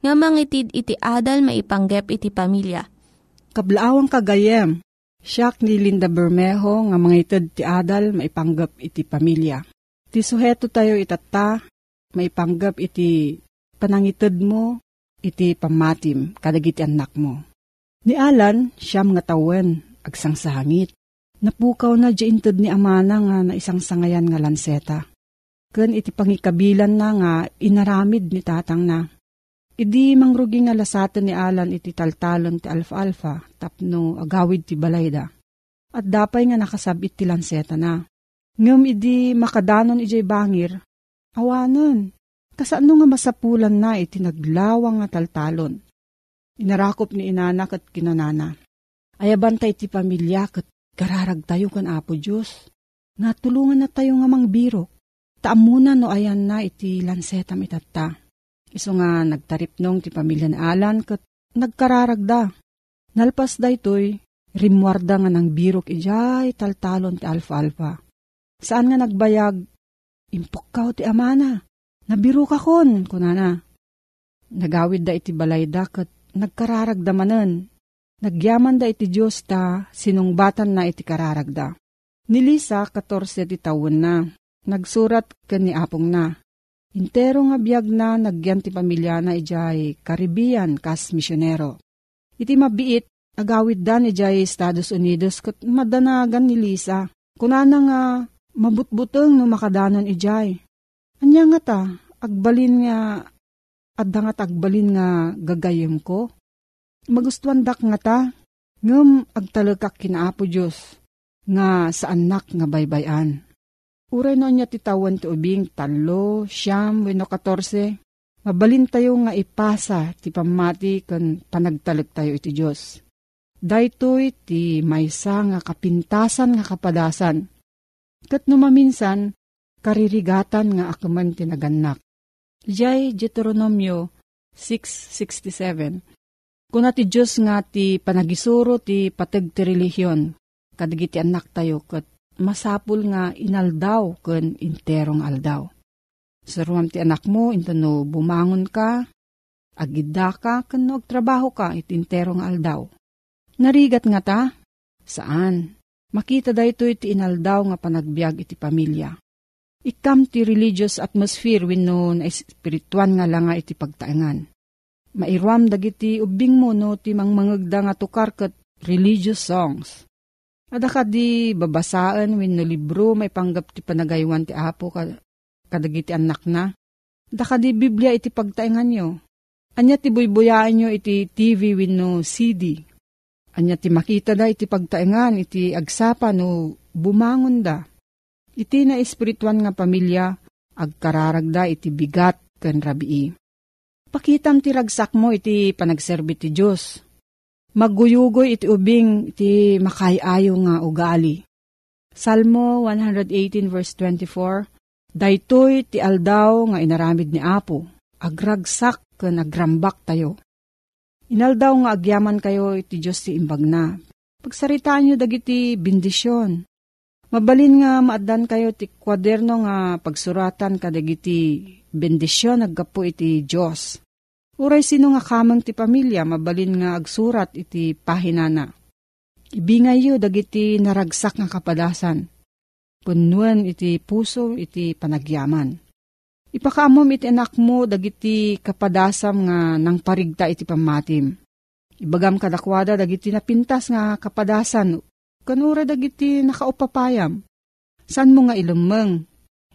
nga mangitid iti adal maipanggep iti pamilya. Kablaawang kagayem, siyak ni Linda Bermejo nga mga itad ti adal maipanggap iti pamilya. Ti suheto tayo itata, maipanggap iti panangitad mo, iti pamatim, kadagiti anak mo. Ni Alan, siyam nga tawen, agsang sa hangit. Napukaw na di ni Amana nga na isang sangayan nga lanseta. Ken iti pangikabilan na nga inaramid ni tatang na. Idi mangrugi nga lasatan ni Alan iti taltalon ti alfa-alfa tapno agawid ti balayda. At dapay nga nakasabit ti lanseta na. Ngem idi makadanon ijay bangir, awanon, kasano nga masapulan na iti naglawang nga taltalon. Inarakop ni inanak at kinanana. Ayaban tayo ti pamilya kat kararag tayo kan Apo Diyos. Nga tulungan na tayo nga mangbiro. Taamuna no ayan na iti lansetam itatta. Iso nga nagtaripnong ti pamilya ni Alan kat nagkararagda. Nalpas da ito'y rimwarda nga ng birok ijay taltalon ti alfa-alfa. Saan nga nagbayag? Impukkaw ti amana. Nabiro ka kon, kunana. Nagawid da iti balayda kat nagkararagdamanan. Nagyaman da iti Diyos ta, sinungbatan na iti kararagda. Ni Lisa, 14 ti na. Nagsurat ka ni Apong na. Intero nga biyag na nagyan ti pamilya na ijay Caribbean kas misyonero. Iti mabiit, agawid da ni ijay Estados Unidos kat madanagan ni Lisa. Kunana nga mabutbuteng no makadanon ijay. Anya nga ta, agbalin nga adda nga agbalin nga gagayem ko. Magustuhan dak nga ta, ngem agtalagak kinaapo Diyos, nga sa anak nga baybayan. Uray no niya titawan ti ubing talo, siyam, weno katorse. Mabalin tayo nga ipasa ti pamati kan panagtalag tayo iti Diyos. Daytoy ti maysa nga kapintasan nga kapadasan. Kat numaminsan, karirigatan nga akuman tinaganak. Jay Deuteronomio 6.67 Kuna ti Diyos nga ti panagisuro ti patag ti relihiyon, kadagiti anak tayo kat masapul nga inaldaw ken interong aldaw. Saruam ti anak mo, intano bumangon ka, agida ka, ken no, trabaho ka, iti interong aldaw. Narigat nga ta? Saan? Makita da ito iti inaldaw nga panagbiag iti pamilya. Ikam ti religious atmosphere wenno na espirituan nga lang nga iti pagtaengan. Mairam dagiti ubing mo no ti mangmangagda nga tukar ket religious songs. Ada ka di babasaan wenno libro may panggap ti panagaywan ti apo ka, kadagiti anak na. Da ka di Biblia iti pagtaengan nyo. Anya ti buybuyaan nyo iti TV wenno CD Anya ti makita da iti pagtaengan iti agsapa no bumangon da. Iti na espirituan nga pamilya agkararagda iti bigat ken rabii. Pakitam ti ragsak mo iti panagserbi ti Diyos. Magguyugoy iti ubing iti makayayo nga ugali. Salmo 118 verse 24 Daytoy ti aldaw nga inaramid ni Apo, agragsak ken agrambak tayo. Inaldaw nga agyaman kayo iti Diyos ti imbag na. Pagsaritaan nyo dagiti bindisyon. Mabalin nga maadan kayo ti kwaderno nga pagsuratan kadagiti bendisyon aggapo iti Diyos. Uray sino nga kamang ti pamilya mabalin nga agsurat iti pahinana. Ibingay yo dagiti naragsak nga kapadasan. Punuan iti puso iti panagyaman Ipakaamom iti anak mo dagiti kapadasam nga nang parigta iti pamatim. Ibagam kadakwada dagiti napintas nga kapadasan kanura dagiti nakaupapayam. San mo nga ilumeng?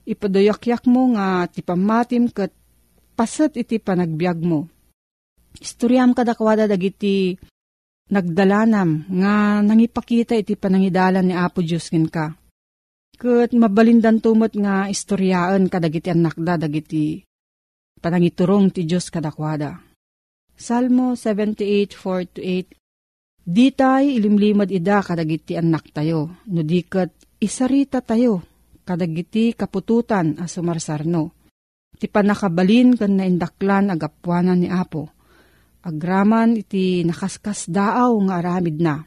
Ipadoyak-yak mo nga ti pamatim kat pasat iti panagbiag mo. Istoryam kadakwada dagiti nagdalanam nga nangipakita iti panangidalan ni Apo Diyos ka Kat mabalindan tumot nga istoryaan kadagiti anak da dagiti panangiturong ti Diyos kadakwada. Salmo 78:4-8 Ditay ilimlimad ida kadagiti anak tayo, no dikat isarita tayo, kadagiti kapututan a sumarsarno. Ti panakabalin kan naindaklan agapuanan ni Apo. Agraman iti nakaskas daaw nga aramid na.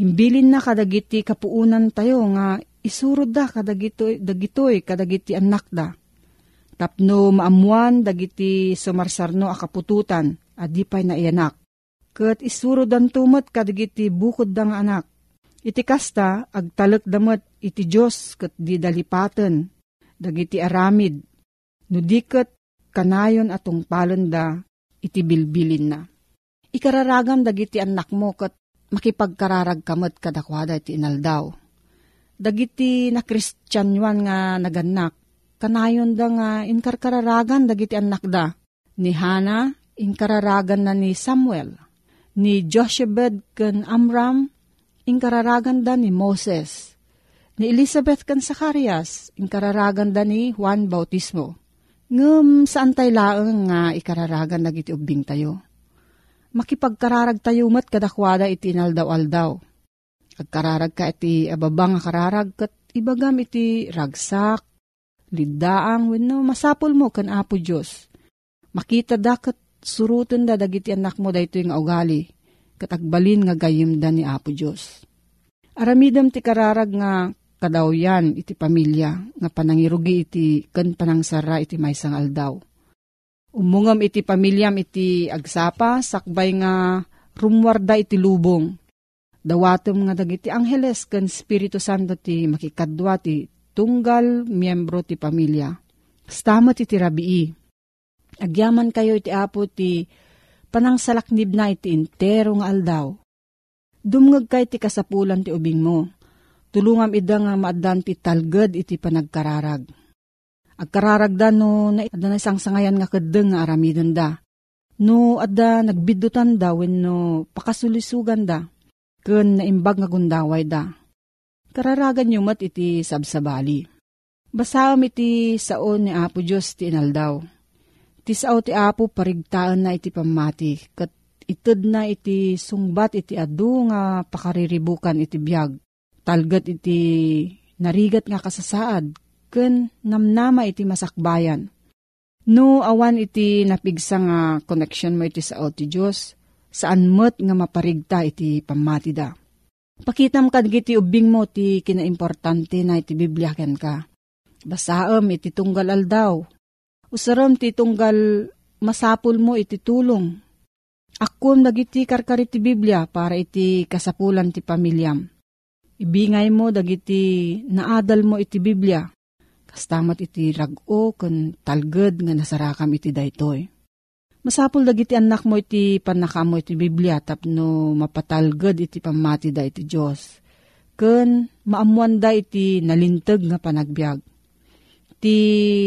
Imbilin na kadagiti kapuunan tayo nga isurod da kadagitoy dagitoy kadagiti anak da. Tapno maamuan dagiti sumarsarno akapututan adipay na ianak. Kat isurod dan tumot kadagiti bukod da anak. Iti kasta agtalek damot iti Diyos kat di dalipaten dagiti aramid no diket kanayon atong palanda iti bilbilin na. Ikararagam dagiti anak mo kat makipagkararag kamot kadakwada iti inaldaw dagiti na kristyanwan nga naganak, kanayon da nga inkarkararagan dagiti anak da. Ni Hana, inkararagan na ni Samuel. Ni Joshebed ken Amram, inkararagan da ni Moses. Ni Elizabeth ken Zacarias, inkararagan da ni Juan Bautismo. Ngem saan tay laeng nga ikararagan dagiti ubing tayo. Makipagkararag tayo mat kadakwada iti inaldaw-aldaw Agkararag ka iti ababang kararag kat ibagam iti ragsak, lidaang wenno masapol mo kan Apo Dios. Makita da kat suruten da dagiti anak mo dayto yung ugali kat agbalin nga gayim da ni Apo Dios. Aramidam ti kararag nga kadawyan iti pamilya nga panangirugi iti ken panangsara iti maysang aldaw. Umungam iti pamilyam iti agsapa sakbay nga rumwarda iti lubong Dawatom nga dagiti angheles ken Espiritu Santo ti makikadwa ti tunggal miyembro ti pamilya. Stamat iti rabii. Agyaman kayo iti apo ti panangsalaknib na iti intero nga aldaw. Dumngag kay ti kasapulan ti ubing mo. Tulungam ida nga maadan ti talged iti panagkararag. Agkararag da no na adda na isang sangayan nga kadeng nga aramidon da. No adda nagbidutan da wenno pakasulisugan da ken naimbag nga gundaway da. Kararagan nyo mat iti sabsabali. Basaam iti saon ni Apo Diyos ti inaldaw. Ti sao ti Apo parigtaan na iti pamati, kat ited na iti sungbat iti adu nga pakariribukan iti biyag. Talgat iti narigat nga kasasaad, ken namnama iti masakbayan. No awan iti napigsa nga connection mo iti sao ti Diyos, saan mo't nga maparigta iti pamatida. Pakitam kad giti ubing mo ti kinaimportante na iti Biblia ken ka. Basaam iti tunggal aldaw. Usaram ti tunggal masapul mo iti tulong. Akum dagiti karkar iti Biblia para iti kasapulan ti pamilyam. Ibingay mo dagiti naadal mo iti Biblia. Kastamat iti rago kun talged nga nasarakam iti daytoy. Masapul dagiti anak mo iti panakamo iti Biblia tapno mapatalged iti pamati da iti Diyos. Kun maamuan da iti nalintag nga panagbiag. Ti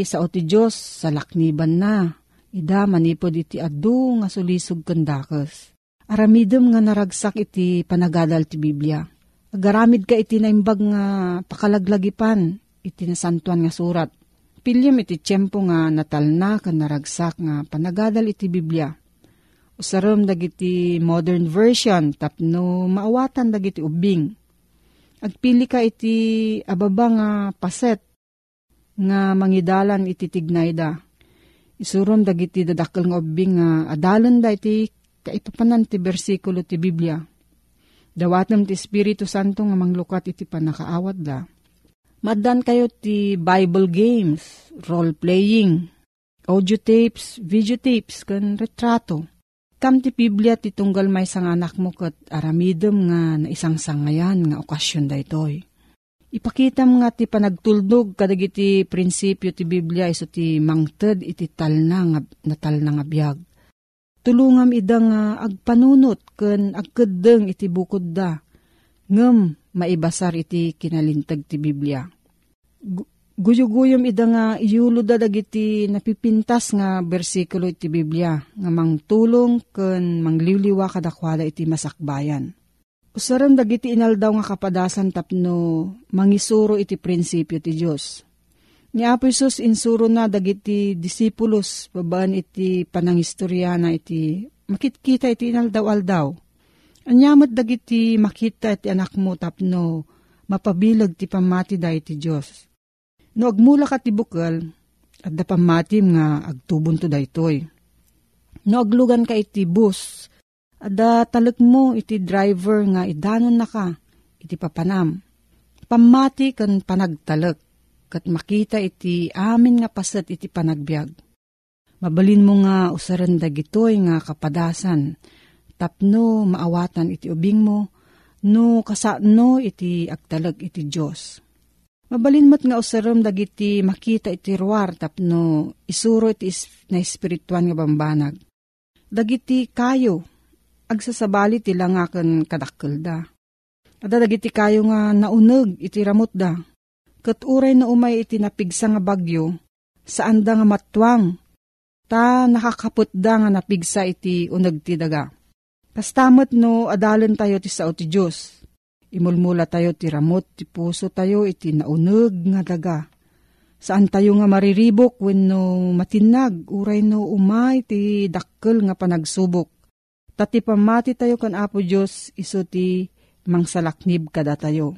sao ti Diyos sa lakniban na. Ida manipod iti adu nga sulisog kandakes. Aramidem nga naragsak iti panagadal ti Biblia. Agaramid ka iti naimbag nga pakalaglagipan iti nasantuan nga surat Pilyam iti tiyempo nga natalna kan naragsak nga panagadal iti Biblia. Usaram dagiti modern version tapno maawatan dagiti ubing. Agpili ka iti ababa nga paset nga mangidalan iti tignayda. Isurom dagiti dadakkel nga ubing nga adalan da iti kaipapanan ti bersikulo ti Biblia. Dawatem ti Espiritu Santo nga manglukat iti panakaawat da Madan kayo ti Bible games, role-playing, audio tapes, video tapes, kan retrato. Kam ti Biblia ti tunggal may sang anak mo kat aramidem nga na isang sangayan nga okasyon da itoy. Ipakitam nga ti panagtuldog kadagiti prinsipyo ti Biblia iso ti mangted iti talna nga natal na nga biyag. Tulungam ida nga agpanunot ken agkeddeng iti bukod da. Ngem maibasar iti kinalintag ti Biblia. Guyuguyom ida nga iyulo da dagiti napipintas nga bersikulo iti Biblia nga mangtulong ken mangliliwa kadakwada iti masakbayan. Usaram dagiti inaldaw nga kapadasan tapno mangisuro iti prinsipyo ti Dios. Ni Apo Isus insuro na dagiti disipulos babaan iti panangistorya na iti makitkita iti inaldaw-aldaw Anyamat dagiti makita iti anak mo tapno mapabilag ti pamati da iti Diyos. No agmula ka ti bukal, at da pamatim nga agtubon to da itoy. No aglugan ka iti bus, at da talag mo iti driver nga idanon na ka, iti papanam. Pamati kan panagtalag, kat makita iti amin nga pasat iti panagbiag. Mabalin mo nga usaran dagitoy nga kapadasan, tapno maawatan iti ubing mo, no kasano iti agtalag iti Diyos. Mabalin mo't nga usarom dagiti makita iti ruwar tapno isuro iti na espirituan nga bambanag. Dagiti kayo, agsasabali ti langakan kadakkel da. Ada dagiti kayo nga nauneg iti ramot da. Kat uray na umay iti napigsa nga bagyo, saan da nga matwang, ta nakakaput da nga napigsa iti uneg ti daga. Kastamot no adalan tayo ti sao ti Diyos. Imulmula tayo ti ramot ti puso tayo iti nauneg nga daga. Saan tayo nga mariribok when no matinag uray no umay ti dakkel nga panagsubok. Tati pamati tayo kan Apo Diyos iso ti mangsalaknib kada tayo.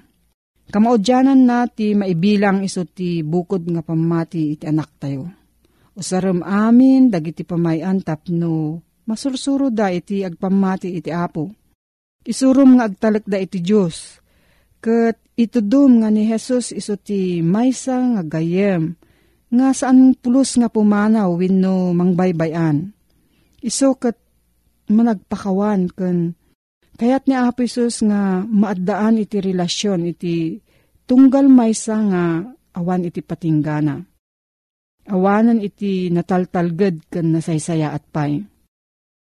Kamaudyanan na ti maibilang iso ti bukod nga pamati iti anak tayo. Usaram amin dagiti pamayan tapno masursuro da iti agpamati iti apo. Isurum nga agtalak da iti Diyos. Kat itudum nga ni Jesus iso ti maysa nga gayem nga saan pulos nga pumanaw wenno mangbaybayan. Iso kat managpakawan ken kayat ni Apo Isus nga maaddaan iti relasyon iti tunggal maysa nga awan iti patinggana. Awanan iti nataltalged ken nasaysaya at pay.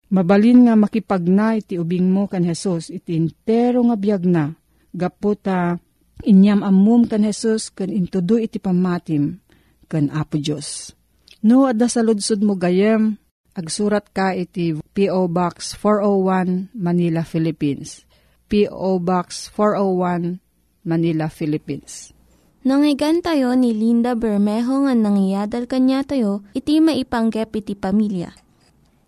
Mabalin nga makipagna iti ubing mo kan Jesus iti intero nga biyag na. Gaputa inyam amum kan Jesus kan intudo iti pamatim kan Apo Diyos. No, adda sa ludsud mo gayem, agsurat ka iti P.O. Box 401 Manila, Philippines. P.O. Box 401 Manila, Philippines. Nangyigan tayo ni Linda Bermejo nga nangyadal kanya tayo, iti maipanggep iti pamilya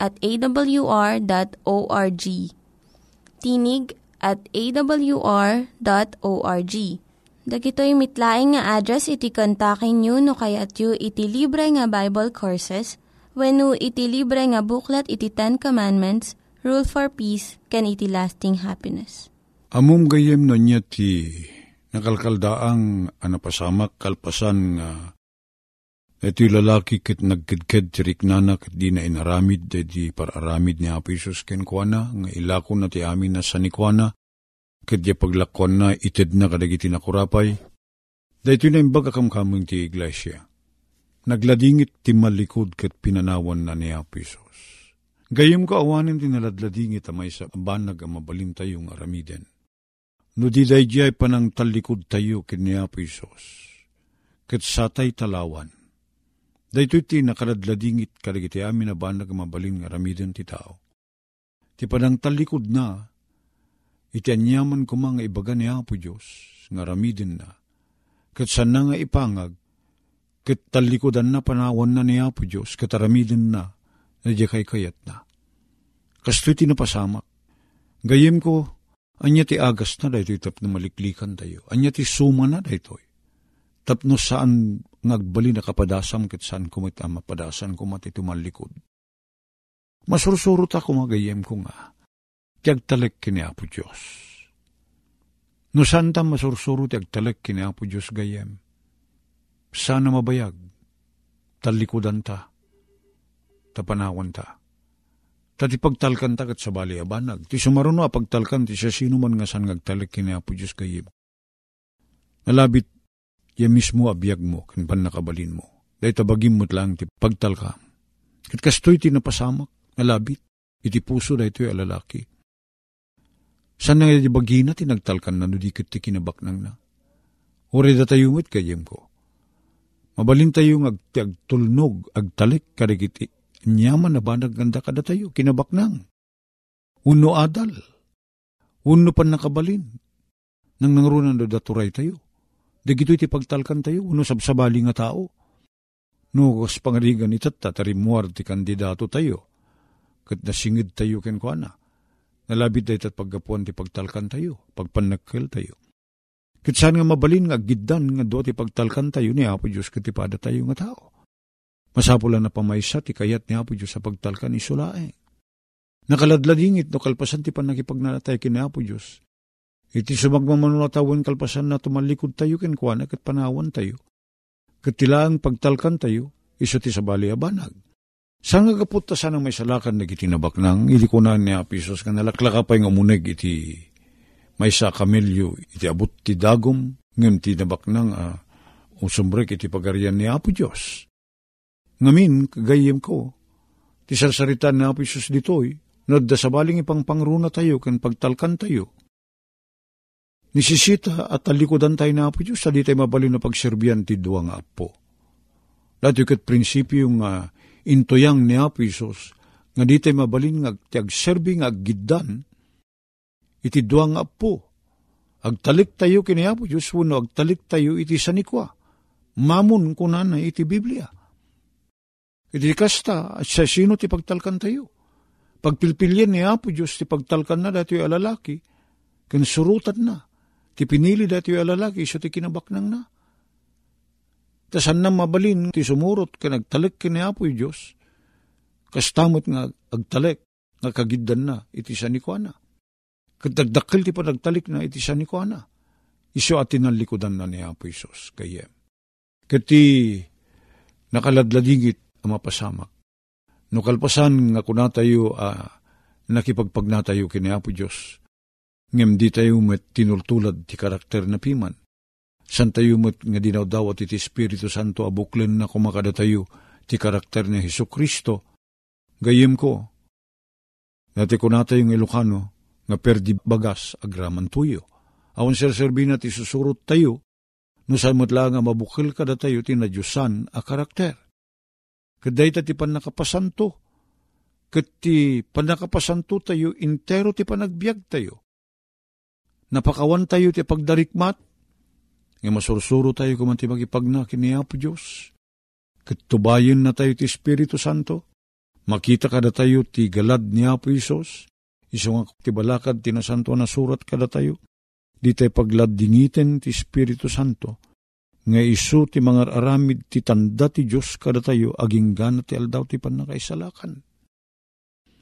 at awr.org. Tinig at awr.org. Dagitoy mitlaing nga address iti kontakin nyo no kayat yu iti libre nga Bible Courses when no iti libre nga buklat iti Ten Commandments, Rule for Peace, can iti lasting happiness. Amom gayem no niya ti nakalkaldaang anapasamak kalpasan nga iti lalaki kit nagkidked ti riknana kat di na inaramid di pararamid ni Apo Isus ken kuana nga ilako na ti amin na sanikwana Kadya paglakon na ited na kadagiti nakurapay. Dahito na imbag akamkamang ti iglesia. Nagladingit ti malikod kat pinanawan na ni Apisos. Gayam ko awanin ti naladladingit amay sa banag ang mabalin tayong aramiden. No di dayjay panang talikod tayo kin ni Apisos. Kat satay talawan. Dahito ti nakaladladingit kadagiti amin na banag mabalin nga aramiden ti tao. Ti panang talikod na Iti anyaman ko mga ibaga ni Apo Diyos, nga ramidin na. Kat sana nga ipangag, kat talikodan na panawan na ni Apo Diyos, kat aramidin na, na di kay kayat na. Kasto iti napasamak. Gayem ko, anya ti agas na dahito tap na maliklikan tayo. Anya ti suma na dahito. Tapno saan ngagbali na kapadasam kat saan kumita mapadasan kumati tumalikod. Masursurot ako magayem ko nga ti agtalek kini Apo Diyos. No santa masursuro ti agtalek kini Apo Diyos gayem. Sana mabayag, talikudan ta, tapanawan ta. Tati pagtalkan ta kat sa bali abanag. Ti sumaruno pagtalkan ti siya sino man nga san ngagtalek kini Apo Diyos gayem. Nalabit, ya mismo abiyag mo, kanpan nakabalin mo. Dahil tabagim mo't lang ti pagtalkam. Kat kastoy ti napasamak, nalabit, iti puso da ito'y alalaki. San nga di bagina ti nagtalkan na nudikit ti kinabak nang na. Uri da tayo mit kayem ko. Mabalin tayo ng ag, agtulnog, agtalik, karigiti. Nyaman na ba nagganda kada tayo, kinabak nang. Uno adal. Uno pan nakabalin. Nang nangrunan do daturay tayo. Dagito iti pagtalkan tayo, uno sabsabali nga tao. No, kas pangarigan itat, tatarimuar ti kandidato tayo. Kat nasingid tayo ken ko na Nalabid da ito't paggapuan ti pagtalkan tayo, pagpanakkel tayo. Kitsan nga mabalin nga giddan nga do ti pagtalkan tayo ni Apo Diyos katipada tayo nga tao. Masapula na pamaysa ti kayat ni Apo Diyos sa pagtalkan isulae. Nakaladladingit no kalpasan ti panakipagnanatay kin ni Apo Diyos. Iti sumagmamanunatawin kalpasan na tumalikod tayo ken kuana kat panawan tayo. Katilaang pagtalkan tayo, iso ti sabali abanag Saan nga kapot ta sana may salakan na gitinabak nang ili ko na ni Apisos ka nalaklaka pa yung amuneg iti may sa kamilyo iti abot ti dagom ngem ti nabak nang uh, usumbrek iti pagarian ni Apo Diyos. Ngamin, kagayem ko, ti sarsaritan ni Apo Diyos ditoy, nadda sa baling ipang pangruna tayo kan pagtalkan tayo. Nisisita at talikodan tayo na Apo Diyos, sa tayo mabalin na pagserbiyan ti duwa nga apo. Dati kat prinsipyo nga uh, intoyang ni Apo Isos, nga di tayo mabalin nga ti agserbi nga aggidan, iti duang apo. Agtalik tayo kini Apo Diyos, wano agtalik tayo iti sanikwa. Mamun kunan na iti Biblia. Iti kasta, at sa sino ti pagtalkan tayo. Pagpilpilyan ni Apo Diyos, ti pagtalkan na dati alalaki, kansurutan na. Ti pinili dati alalaki, so ti kinabaknang na Tasan na mabalin, ti sumurot ka nagtalik kini Apoy Diyos. Kastamot nga agtalik, nga kagiddan na, iti sa ni Kuana. Kadagdakil ti panagtalik na iti sa ni Kuana. Iso atin ang likodan na ni Apo Isos kayem. Kati nakaladladigit ang mapasamak. No kalpasan nga kuna tayo uh, nakipagpagnatayo kini Apo Diyos. Ngem di tayo met tinultulad ti karakter na piman. San tayo mat nga dinawdawat iti Espiritu Santo abuklen na kumakada tayo ti karakter ni Heso Kristo. Gayem ko, dati ko na tayo ng Ilocano, nga perdi bagas agraman tuyo. Awan sir serbi ti susurot tayo, no saan matla nga mabukil kada tayo ti nadyusan a karakter. Kaday ta ti panakapasanto, kat ti panakapasanto tayo, intero ti panagbiag tayo. Napakawan tayo ti pagdarikmat, nga masursuro tayo kumanti magipagna kini Apo Diyos. Katubayan na tayo ti Espiritu Santo. Makita kada tayo ti galad ni Apo Isos. Iso nga ti balakad ti nasanto na surat kada tayo. di tayo pagladingiten ti Espiritu Santo, nga isu ti mga aramid ti tanda ti Diyos kada tayo, aging gana ti aldaw ti panakaisalakan.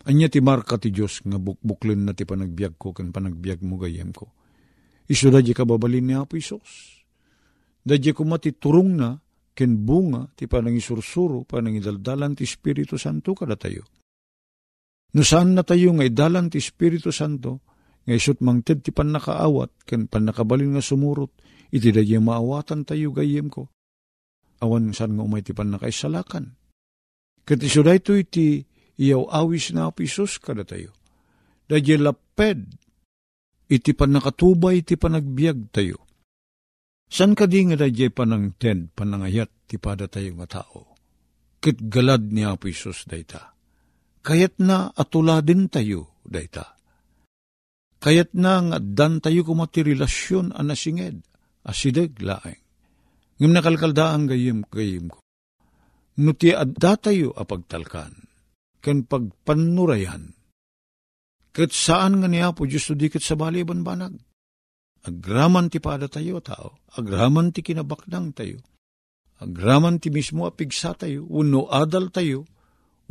Anya ti marka ti Diyos nga bukbuklin na ti panagbiag ko, kan panagbiag mo gayem ko. Isu da di kababalin ni Apo Isos. Da di ko matiturong na, ken bunga ti panangisursuro, panangidaldalan ti Espiritu Santo kada tayo. No saan na tayo nga idalan ti Espiritu Santo, nga isut mangted ti pan nakaawat, ken pan nakabalin nga sumurot, iti da maawatan tayo gayem ko. Awan saan nga umay ti pan nakaisalakan. Kat iso da iti iyaw awis na apisos kada tayo. Da laped, iti pan nakatubay iti panagbiag tayo. San ka di nga da panang ted panangayat ti pada tayo nga tao. Kit galad ni Apo Isus dayta. Kayat na atuladin tayo dayta Kayat na nga dan tayo kumati relasyon anasinged, asideg laeng. Ngam nakalkaldaan gayim gayim ko. Nuti adda tayo apagtalkan, ken pagpanurayan. Kat saan nga niya po Diyos dikit sa bali banbanag. Agraman ti pada tayo tao, agraman ti kinabakdang tayo. Agraman ti mismo apigsa tayo, uno adal tayo,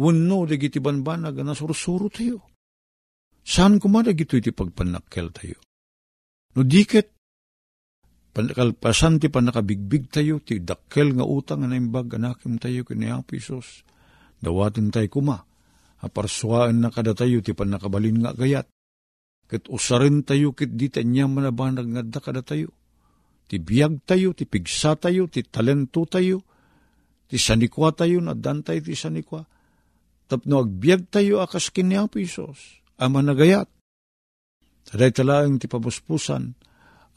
uno digiti banbanag na sursuro tayo Saan kumadag ito iti pagpanakkel tayo? No diket, pankalpasan ti panakabigbig tayo, ti dakkel nga utang nga naimbag anakim tayo kiniapo Isos. Dawatin tayo kuma, aparsuaan na kada tayo ti panakabalin nga gayat. Kat usarin tayo kit di tanya manabanag nga da kada tayo. Ti biyag tayo, ti pigsa tayo, ti talento tayo, ti sanikwa tayo, na dantay ti sanikwa. Tapno agbiag tayo akas kiniapo Isos ama nagayat. Taday talaang ti pabuspusan,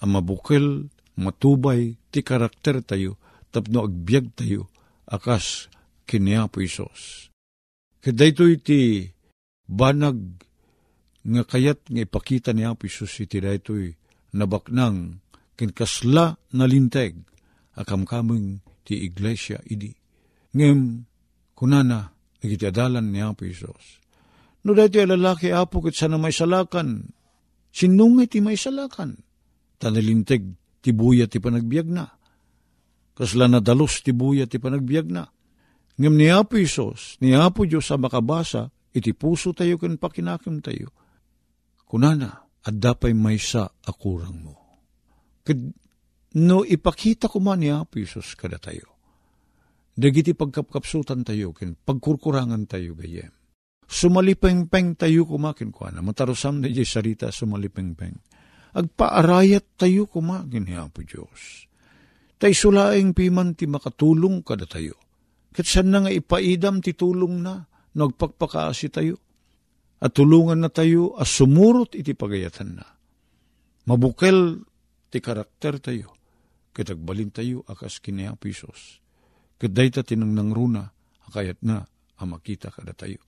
ang mabukil, matubay, ti karakter tayo, tapno agbyag tayo, akas kiniya po Isos. Kaday to iti banag nga kayat nga ipakita niya po Isos iti daytoy nabaknang kinkasla na linteg akam kaming ti iglesia idi. Ngem kunana nagiti adalan niya po Isos No dati lalaki apo kat sana may salakan. Sinungay ti may salakan. Tanalinteg ti buya ti panagbiag na. Kasla na dalos ti buya ti panagbiag na. Ngam ni Apo Isos, ni Apo Diyos sa makabasa, iti puso tayo kan pakinakim tayo. Kunana, at dapay may sa akurang mo. Kad, no ipakita ko man ni Apo Isos kada tayo. Dagiti pagkapkapsutan tayo, kin pagkurkurangan tayo gayem Sumalipengpeng tayo kumakin ko na. Matarusam na di sarita sumalipengpeng. Agpaarayat tayo kumakin niya po Diyos. Tay sulaing piman ti makatulong kada tayo. Kat saan na nga ipaidam ti tulong na, nagpagpakaasi tayo. At tulungan na tayo, as sumurot iti pagayatan na. Mabukel ti karakter tayo. Kitagbalin tayo akas kinaya pisos. Kaday ta tinang runa, akayat na, amakita kada tayo.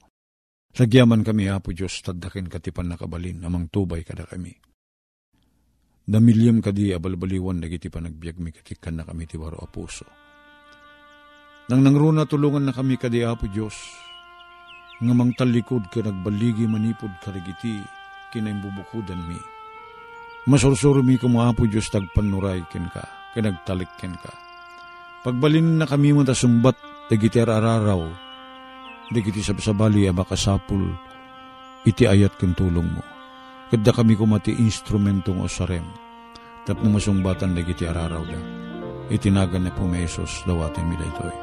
Sagyaman kami, Apo Diyos, tadakin katipan na kabalin, amang tubay kada kami. Damilyam kadi abalbaliwan dagiti panagbiag mi katikan na kami tiwaro a puso. Nang nangruna tulungan na kami kadi Apo Diyos, nga mang talikod ka nagbaligi manipod karigiti kinaimbubukudan mi. Masursuro mi kumapo Diyos tagpanuray ken ka, kinagtalik ken ka. Pagbalin na kami mo tasumbat, dagiti araraw, Digiti sabsabali a makasapul, iti ayat ken tulong mo. Kadda kami kumati instrumentong osarem. Tapno masungbatan digiti araraw da. Itinagan na po may Isos dawatin mi daytoy.